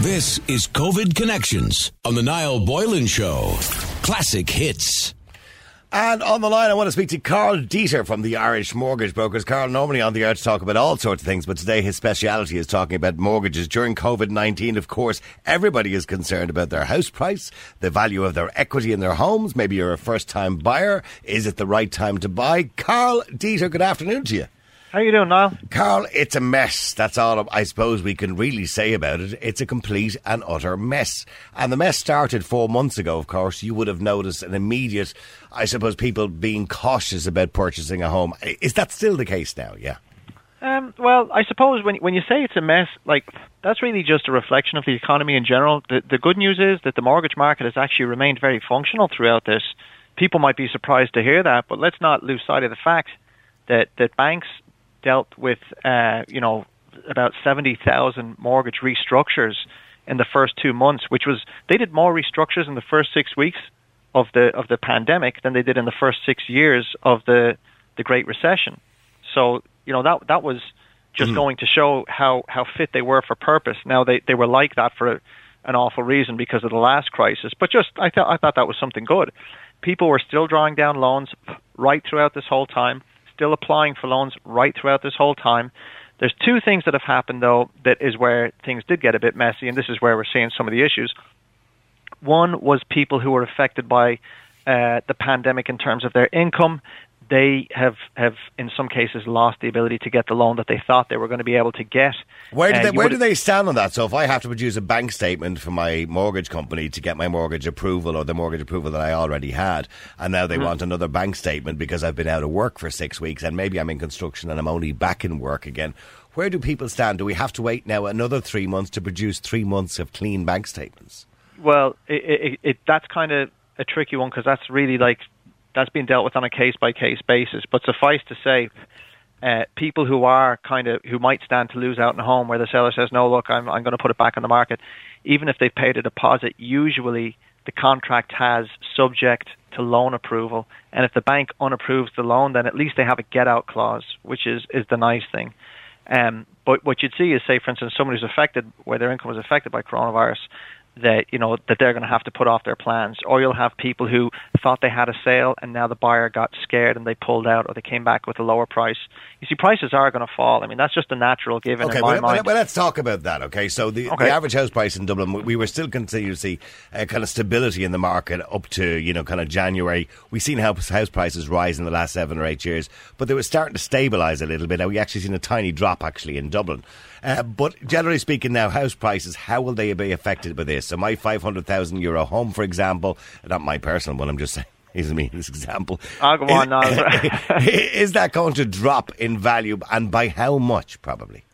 This is COVID Connections on the Niall Boylan Show. Classic hits. And on the line, I want to speak to Karl Deeter from the Irish Mortgage Brokers. Karl, normally on the air to talk about all sorts of things, but today his speciality is talking about mortgages. During COVID 19, of course, everybody is concerned about their house price, the value of their equity in their homes. Maybe you're a first time buyer. Is it the right time to buy? Karl Deeter, good afternoon to you. How you doing, Niall? Karl, it's a mess. That's all I suppose we can really say about it. It's a complete and utter mess. And the mess started four months ago, of course. You would have noticed an immediate, I suppose, people being cautious about purchasing a home. Is that still the case now? Yeah. Um, well, I suppose when when you say it's a mess, like that's really just a reflection of the economy in general. The the good news is that the mortgage market has actually remained very functional throughout this. People might be surprised to hear that, but let's not lose sight of the fact that that banks dealt with, uh, you know, about 70,000 mortgage restructures in the first two months, which was they did more restructures in the first six weeks of the of the pandemic than they did in the first six years of the the Great Recession. So you know that that was just mm. going to show how how fit they were for purpose. Now they they were like that for a, an awful reason because of the last crisis, but just I thought I thought that was something good. People were still drawing down loans right throughout this whole time still applying for loans right throughout this whole time. There's two things that have happened though that is where things did get a bit messy, and this is where we're seeing some of the issues. One was people who were affected by uh, the pandemic in terms of their income they have, have in some cases lost the ability to get the loan that they thought they were going to be able to get. Where do, uh, they, where do they stand on that? So if I have to produce a bank statement for my mortgage company to get my mortgage approval or the mortgage approval that I already had, and now they mm-hmm. want another bank statement because I've been out of work for six weeks and maybe I'm in construction and I'm only back in work again. Where do people stand? Do we have to wait now another three months to produce three months of clean bank statements? Well, it, it, it, that's kind of a tricky one because that's really like that's being dealt with on a case by case basis. But suffice to say, uh, people who are kind of who might stand to lose out in a home where the seller says, "No, look, I'm I'm going to put it back on the market," even if they've paid a deposit, usually the contract has subject to loan approval, and if the bank unapproves the loan, then at least they have a get out clause, which is is the nice thing. Um, but what you'd see is, say, for instance, someone who's affected, where their income was affected by coronavirus, that you know that they're going to have to put off their plans. Or you'll have people who thought they had a sale and now the buyer got scared and they pulled out or they came back with a lower price. You see prices are going to fall. I mean that's just a natural given okay in my well, mind. well let's talk about that okay? So the, okay. the average house price in dublin we were still continuing to see uh, kind of stability in the market up to you know kind of january. We've seen house, house prices rise in the last seven or eight years but they were starting to stabilise a little bit. Now we actually seen a tiny drop actually in dublin uh, but generally speaking, now house prices, how will they be affected by this? So my five hundred thousand euro home, for example, not my personal one. I'm just saying. Here's me this example. I'll go on now. is that going to drop in value, and by how much? Probably.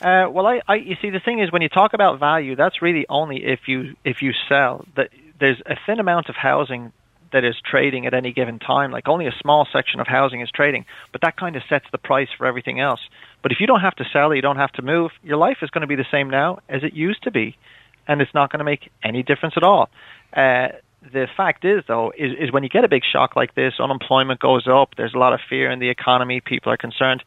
Uh, well, I, I, you see, the thing is, when you talk about value, that's really only if you if you sell. That there's a thin amount of housing that is trading at any given time. Like only a small section of housing is trading, but that kind of sets the price for everything else. But if you don't have to sell, you don't have to move, your life is going to be the same now as it used to be, and it's not going to make any difference at all. Uh, the fact is, though, is, is when you get a big shock like this, unemployment goes up, there's a lot of fear in the economy, people are concerned.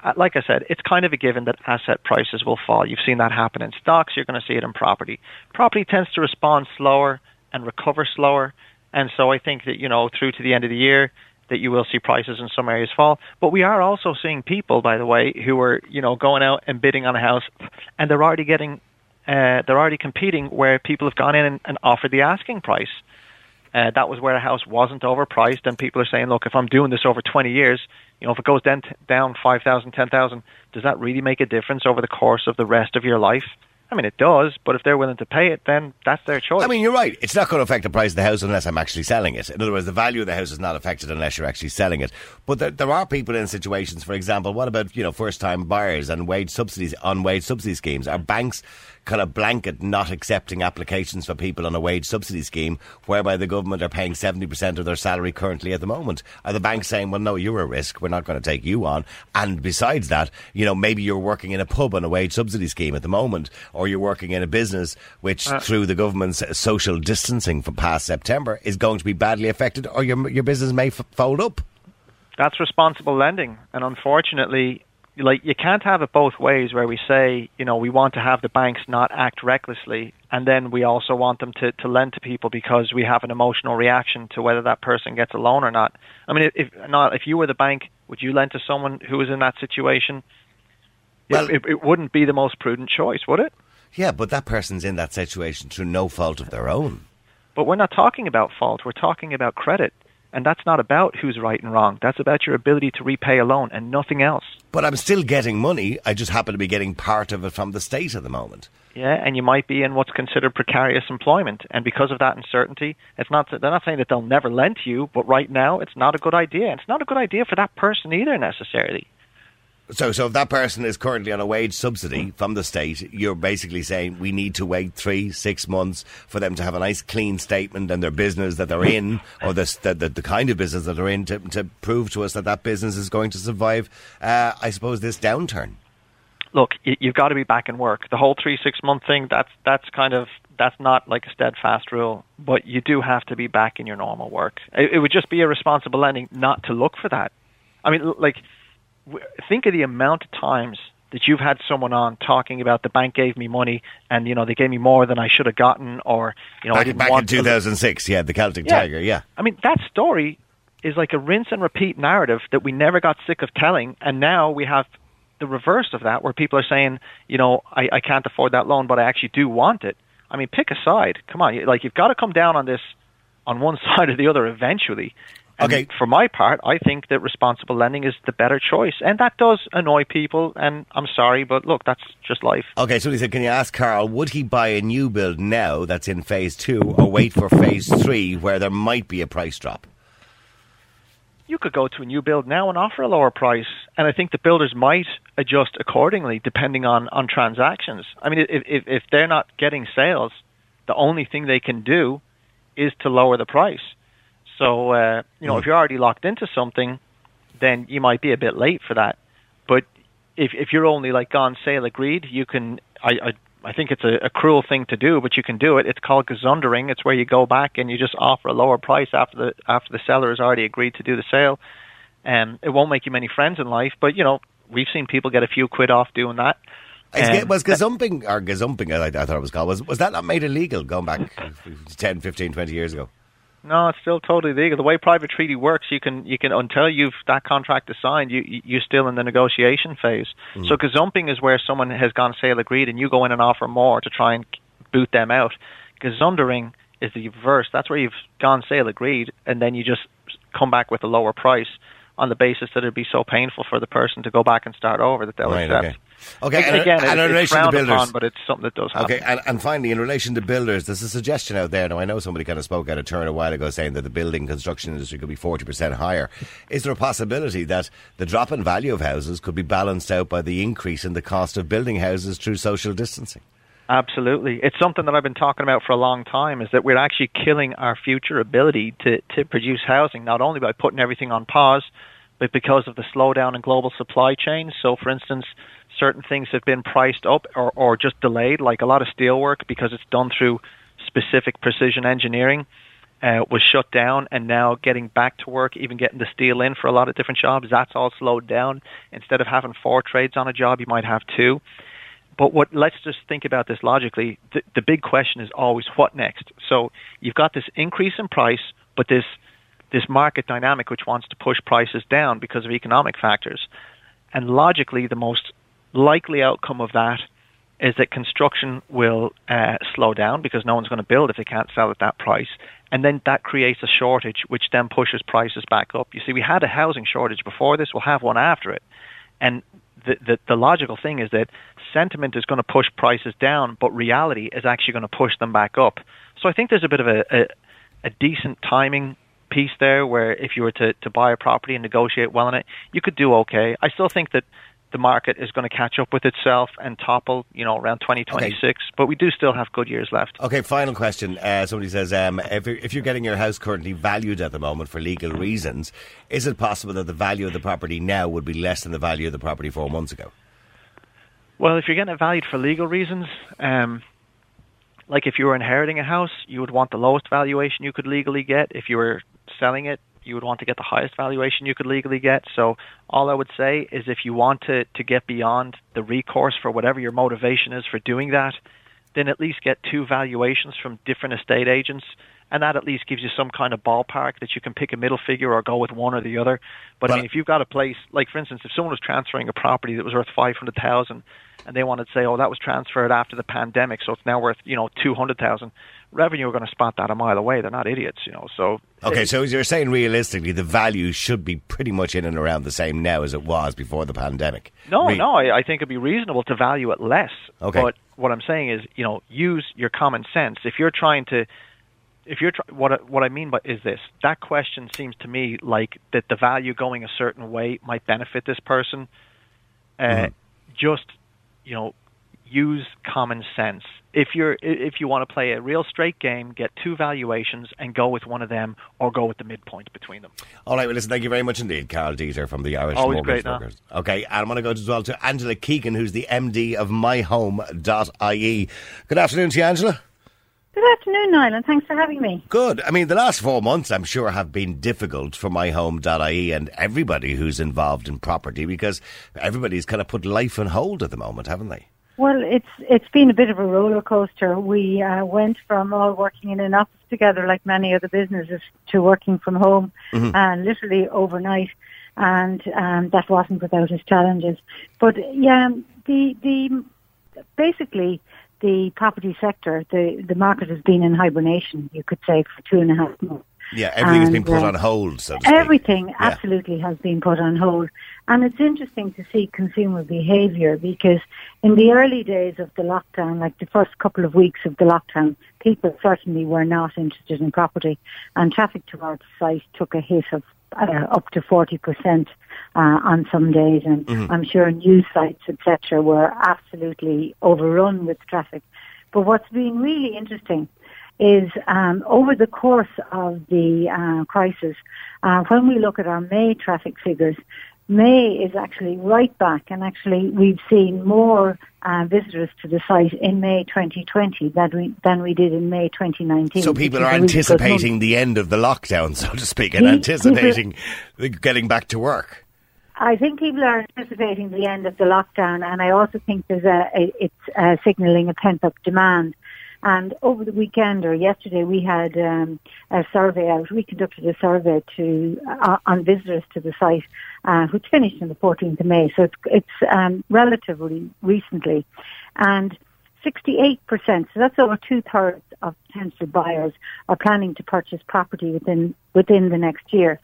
Uh, like I said, it's kind of a given that asset prices will fall. You've seen that happen in stocks, you're going to see it in property. Property tends to respond slower and recover slower, and so I think that, you know, through to the end of the year, that you will see prices in some areas fall. But we are also seeing people, by the way, who are you know going out and bidding on a house, and they're already getting, uh, they're already competing where people have gone in and, and offered the asking price. Uh, that was where a house wasn't overpriced, and people are saying, look, if I'm doing this over 20 years, you know, if it goes down, down 5,000, 10,000, does that really make a difference over the course of the rest of your life? I mean, it does, but if they're willing to pay it, then that's their choice. I mean, you're right. It's not going to affect the price of the house unless I'm actually selling it. In other words, the value of the house is not affected unless you're actually selling it. But there, there are people in situations, for example, what about, you know, first time buyers and wage subsidies on wage subsidy schemes? Are banks kind of blanket not accepting applications for people on a wage subsidy scheme whereby the government are paying 70% of their salary currently at the moment? Are the banks saying, well, no, you're a risk. We're not going to take you on. And besides that, you know, maybe you're working in a pub on a wage subsidy scheme at the moment, or you're working in a business which, uh, through the government's social distancing from past September, is going to be badly affected, or your, your business may f- fold up. That's responsible lending. And unfortunately, like you can't have it both ways where we say you know we want to have the banks not act recklessly and then we also want them to, to lend to people because we have an emotional reaction to whether that person gets a loan or not. I mean if not if you were the bank would you lend to someone who was in that situation? Well, it, it, it wouldn't be the most prudent choice would it? Yeah but that person's in that situation through no fault of their own. But we're not talking about fault. We're talking about credit and that's not about who's right and wrong. That's about your ability to repay a loan and nothing else. But I'm still getting money. I just happen to be getting part of it from the state at the moment. Yeah, and you might be in what's considered precarious employment, and because of that uncertainty, it's not. They're not saying that they'll never lend to you, but right now, it's not a good idea. It's not a good idea for that person either, necessarily. So, so if that person is currently on a wage subsidy from the state, you're basically saying we need to wait three, six months for them to have a nice, clean statement and their business that they're in, or the the, the kind of business that they're in, to, to prove to us that that business is going to survive. Uh, I suppose this downturn. Look, you've got to be back in work. The whole three, six month thing that's that's kind of that's not like a steadfast rule, but you do have to be back in your normal work. It, it would just be irresponsible lending not to look for that. I mean, like think of the amount of times that you've had someone on talking about the bank gave me money and you know they gave me more than I should have gotten or you know back, I didn't back want in 2006 yeah the Celtic yeah. Tiger yeah. I mean that story is like a rinse and repeat narrative that we never got sick of telling and now we have the reverse of that where people are saying you know I, I can't afford that loan but I actually do want it. I mean pick a side. Come on like you've got to come down on this on one side or the other eventually and Okay. For my part, I think that responsible lending is the better choice, and that does annoy people. And I'm sorry, but look, that's just life. Okay, so he said, can you ask Karl, would he buy a new build now that's in phase two or wait for phase three where there might be a price drop? You could go to a new build now and offer a lower price, and I think the builders might adjust accordingly depending on on transactions. I mean, if if, if they're not getting sales, the only thing they can do is to lower the price. So, uh, you know, if you're already locked into something, then you might be a bit late for that. But if if you're only like on sale agreed, you can. I I, I think it's a, a cruel thing to do, but you can do it. It's called gazundering. It's where you go back and you just offer a lower price after the after the seller has already agreed to do the sale. And it won't make you many friends in life, but you know we've seen people get a few quid off doing that. Um, was gazumping, or gazumping, I, I thought it was called, was, was that not made illegal going back 10, 15, 20 years ago? No, it's still totally legal. The way private treaty works, you can you can until you've that contract is signed, you you- you're still in the negotiation phase. Mm. So gazumping is where someone has gone sale agreed, and you go in and offer more to try and boot them out. Gazundering is the reverse. That's where you've gone sale agreed, and then you just come back with a lower price on the basis that it'd be so painful for the person to go back and start over that they'll Right, accept. okay. Okay, and, Again, and in relation to builders. upon, but it's something that does happen. Okay, and, and finally, in relation to builders, there's a suggestion out there. Now, I know somebody kind of spoke at a turn a while ago saying that the building construction industry could be 40% higher. Is there a possibility that the drop in value of houses could be balanced out by the increase in the cost of building houses through social distancing? Absolutely. It's something that I've been talking about for a long time is that we're actually killing our future ability to, to produce housing, not only by putting everything on pause, but because of the slowdown in global supply chains. So, for instance, certain things have been priced up or, or just delayed, like a lot of steel work because it's done through specific precision engineering. Uh, was shut down, and now getting back to work, even getting the steel in for a lot of different jobs, that's all slowed down. Instead of having four trades on a job, you might have two. But what let's just think about this logically. The, the big question is always what next. So you've got this increase in price, but this this market dynamic which wants to push prices down because of economic factors. And logically, the most likely outcome of that is that construction will uh, slow down because no one's going to build if they can't sell at that price. And then that creates a shortage, which then pushes prices back up. You see, we had a housing shortage before this, we'll have one after it. And the, the, the logical thing is that sentiment is going to push prices down, but reality is actually going to push them back up. So I think there's a bit of a, a, a decent timing piece there where if you were to, to buy a property and negotiate well on it, you could do okay. I still think that the market is going to catch up with itself and topple, you know, around 2026, but we do still have good years left. Okay, final question. Uh, somebody says, um, if, you're, if you're getting your house currently valued at the moment for legal reasons, is it possible that the value of the property now would be less than the value of the property four months ago? Well, if you're getting it valued for legal reasons, um, like if you were inheriting a house, you would want the lowest valuation you could legally get. If you were selling it, you would want to get the highest valuation you could legally get. So all I would say is if you want to, to get beyond the recourse for whatever your motivation is for doing that, then at least get two valuations from different estate agents and that at least gives you some kind of ballpark that you can pick a middle figure or go with one or the other. But, but I mean, if you've got a place, like for instance, if someone was transferring a property that was worth five hundred thousand, and they wanted to say, "Oh, that was transferred after the pandemic, so it's now worth you know two hundred thousand, revenue are going to spot that a mile away. They're not idiots, you know. So okay, so you're saying realistically, the value should be pretty much in and around the same now as it was before the pandemic. No, Re- no, I, I think it'd be reasonable to value it less. Okay, but what I'm saying is, you know, use your common sense. If you're trying to if you're tr- what what I mean by is this that question seems to me like that the value going a certain way might benefit this person. Uh, mm-hmm. Just you know, use common sense. If you're if you want to play a real straight game, get two valuations and go with one of them, or go with the midpoint between them. All right. Well, listen. Thank you very much indeed, Karl Deeter from the Irish Always Mortgage great, Brokers. Okay, and I'm going to go as well to Angela Keegan, who's the MD of MyHome.ie. Good afternoon to you, Angela. Good afternoon, Niall, and thanks for having me. Good. I mean, the last four months, I'm sure, have been difficult for my myhome.ie and everybody who's involved in property because everybody's kind of put life on hold at the moment, haven't they? Well, it's it's been a bit of a roller coaster. We uh, went from all working in an office together, like many other businesses, to working from home, mm-hmm. and literally overnight. And um, that wasn't without its challenges. But yeah, the the basically the property sector, the, the market has been in hibernation, you could say, for two and a half months. Yeah, everything's and, been put uh, on hold, so Everything yeah. absolutely has been put on hold. And it's interesting to see consumer behaviour because in the early days of the lockdown, like the first couple of weeks of the lockdown, people certainly were not interested in property and traffic to our site took a hit of uh, up to 40% uh, on some days, and mm-hmm. I'm sure news sites, etc., were absolutely overrun with traffic. But what's been really interesting is um, over the course of the uh, crisis, uh, when we look at our May traffic figures, May is actually right back, and actually we've seen more uh, visitors to the site in May 2020 than we than we did in May 2019. So people are anticipating the end of the lockdown, so to speak, and anticipating getting back to work. I think people are anticipating the end of the lockdown, and I also think there's a, a it's uh, signalling a pent up demand. And over the weekend or yesterday, we had um, a survey out. We conducted a survey to uh, on visitors to the site, uh, which finished on the 14th of May. So it's, it's um, relatively recently, and 68%. So that's over two thirds of potential buyers are planning to purchase property within within the next year.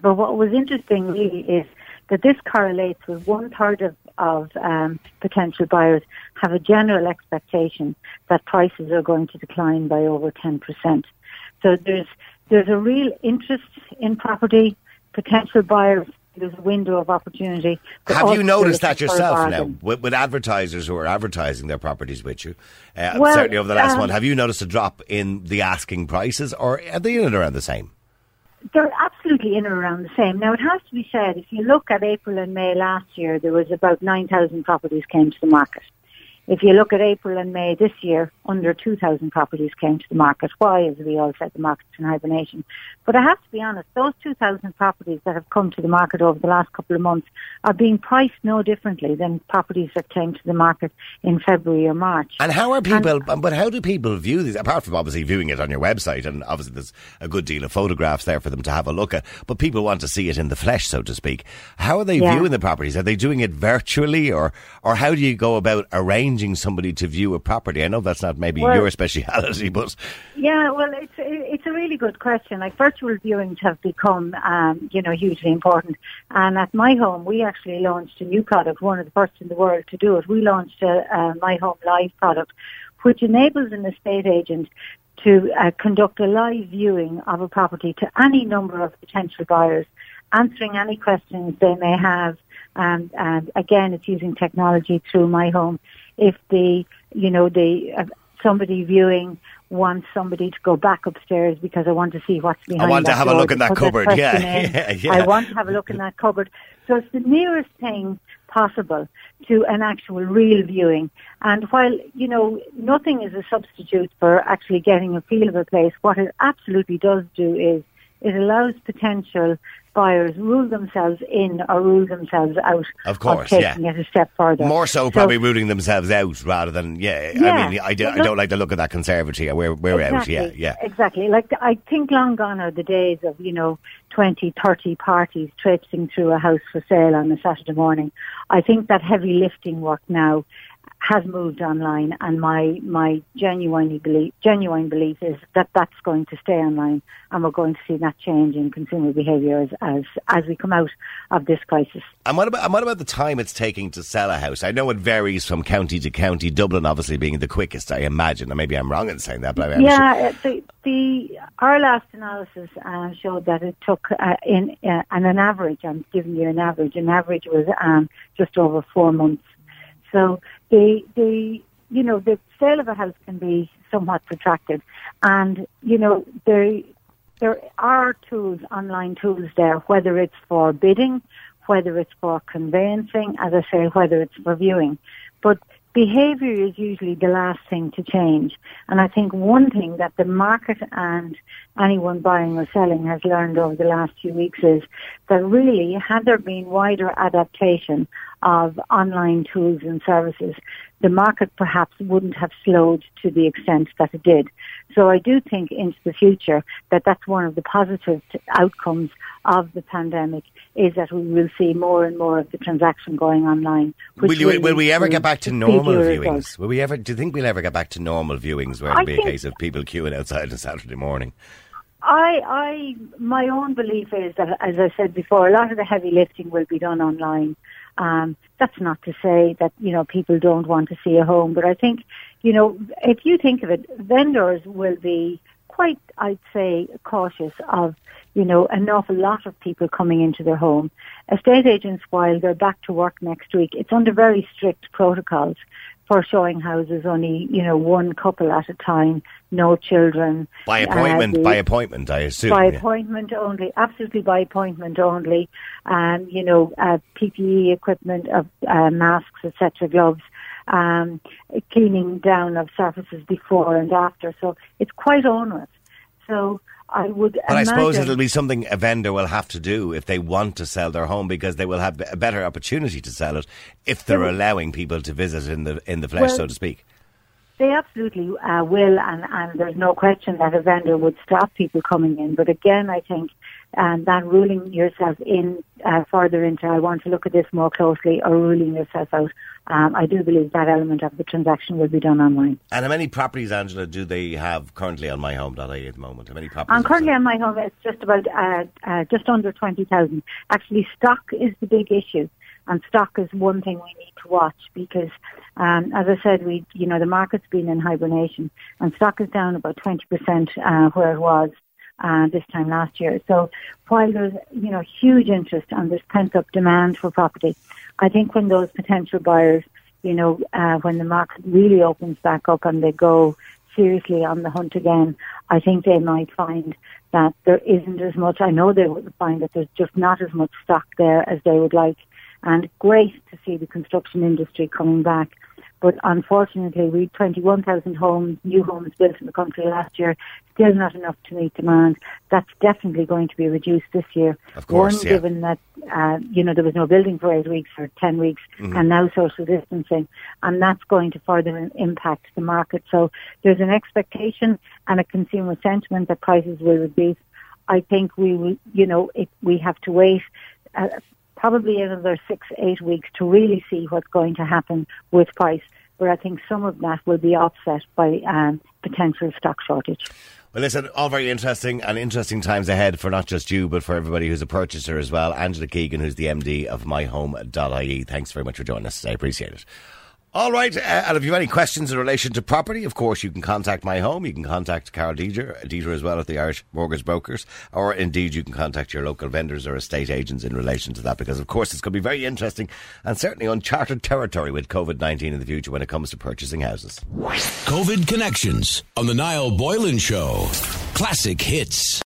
But what was interesting really is that this correlates with one third of, of um, potential buyers have a general expectation that prices are going to decline by over 10%. So there's, there's a real interest in property. Potential buyers there's a window of opportunity. Have you noticed that yourself now with, with, advertisers who are advertising their properties with you? Uh, well, certainly over the last um, month, have you noticed a drop in the asking prices, or are they in and around the same? they're absolutely in and around the same. Now, it has to be said, if you look at April and May last year, there was about 9,000 properties came to the market. If you look at April and May this year, under 2,000 properties came to the market. Why? As we all said, the market's in hibernation. But I have to be honest, those 2,000 properties that have come to the market over the last couple of months are being priced no differently than properties that came to the market in February or March. And how are people, and, but how do people view these, apart from obviously viewing it on your website, and obviously there's a good deal of photographs there for them to have a look at, but people want to see it in the flesh, so to speak. How are they yeah. viewing the properties? Are they doing it virtually, or, or how do you go about arranging arranging somebody to view a property? I know that's not maybe well, your speciality, but yeah, well, it's it's a really good question. Like virtual viewings have become, um, you know, hugely important. And at my home, we actually launched a new product, one of the first in the world to do it. We launched a, a My Home Live product, which enables an estate agent to uh, conduct a live viewing of a property to any number of potential buyers, answering any questions they may have. Um, and again, it's using technology through my home if the you know the uh, somebody viewing wants somebody to go back upstairs because I want to see what's behind. I want to have a look in that cupboard. Yeah. yeah, yeah. I want to have a look in that cupboard. So it's the nearest thing possible to an actual real viewing. And while, you know, nothing is a substitute for actually getting a feel of a place, what it absolutely does do is it allows potential buyers rule themselves in or rule themselves out Of course, taking yeah. it a step further. More so, probably ruling themselves out rather than yeah. Yeah. I mean, I, do, I don't like the look of that conservative. We're we're exactly, out. Yeah, yeah. Exactly. Like I think long gone are the days of, you know, 20, 30 parties traipsing through a house for sale on a Saturday morning. I think that heavy lifting work now has moved online and my, my genuinely belief, genuine belief is that that's going to stay online and we're going to see that change in consumer behaviour as, as, as we come out of this crisis. And what about and what about the time it's taking to sell a house? I know it varies from county to county. Dublin, obviously, being the quickest, I imagine. And maybe I'm wrong in saying that, but I'm. Yeah, uh, the, the our last analysis uh, showed that it took uh, in uh, and an average. I'm giving you an average. An average was um, just over four months. So the the you know the sale of a house can be somewhat protracted, and you know there there are tools, online tools there, whether it's for bidding, whether it's for conveyancing, as I say, whether it's for viewing, but behavior is usually the last thing to change. And I think one thing that the market and anyone buying or selling has learned over the last few weeks is that really, had there been wider adaptation of online tools and services, the market perhaps wouldn't have slowed to the extent that it did. So I do think into the future that that's one of the positive outcomes of the pandemic is that we will see more and more of the transaction going online. Will, you, will we ever get back to normal results. viewings? Will we ever? Do you think we'll ever get back to normal viewings, where it'll be a case of people queuing outside on Saturday morning? I, I, my own belief is that, as I said before, a lot of the heavy lifting will be done online. Um, that's not to say that you know people don't want to see a home, but I think you know if you think of it, vendors will be quite, I'd say, cautious of you know an awful lot of people coming into their home. Estate agents, while they're back to work next week, it's under very strict protocols for showing houses. Only you know one couple at a time, no children. By Uh, appointment, the- by appointment, I assume. by yeah. appointment only, absolutely by appointment only. Um, you know, uh, PPE equipment, of uh, masks, etc., gloves, um, cleaning down of surfaces before and after. So it's quite onerous. So I would. But I suppose it'll be something a vendor will have to do if they want to sell their home because they will have a better opportunity to sell it if they're Yeah. allowing people to visit in the in the flesh, Well, so to speak. They absolutely uh, will, and, and there's no question that a vendor would stop people coming in. But again, I think um, that ruling yourself in uh, further into, I want to look at this more closely, or ruling yourself out, um, I do believe that element of the transaction will be done online. And how many properties, Angela, do they have currently on myhome.ie at the moment? How many properties? And currently on my home, it's just about uh, uh, just under twenty thousand. Actually, stock is the big issue, and stock is one thing we need to watch because, um, as I said, we you know the market's been in hibernation, and stock is down about twenty percent uh, where it was uh, this time last year. So while there's you know huge interest and there's pent up demand for property, I think when those potential buyers, you know, uh, when the market really opens back up and they go seriously on the hunt again, I think they might find that there isn't as much. I know they would find that there's just not as much stock there as they would like. And great to see the construction industry coming back. But unfortunately, we had 21,000 homes, new homes built in the country last year, still not enough to meet demand. That's definitely going to be reduced this year. Of course, One, yeah. given that, uh, you know, there was no building for eight weeks or 10 weeks Mm-hmm. and now social distancing. And that's going to further impact the market. So there's an expectation and a consumer sentiment that prices will reduce. I think we will, you know, it, we have to wait uh, probably another six, eight weeks to really see what's going to happen with price. But I think some of that will be offset by um, potential stock shortage. Well, listen, all very interesting and interesting times ahead for not just you, but for everybody who's a purchaser as well. Angela Keegan, who's the MD of myhome.ie. Thanks very much for joining us. I appreciate it. All right, uh, and if you have any questions in relation to property, of course, you can contact My Home. You can contact Carol Deeger, Deeger as well at the Irish Mortgage Brokers, or indeed you can contact your local vendors or estate agents in relation to that, because of course it's going to be very interesting and certainly uncharted territory with COVID 19 in the future when it comes to purchasing houses. COVID Connections on The Niall Boylan Show. Classic hits.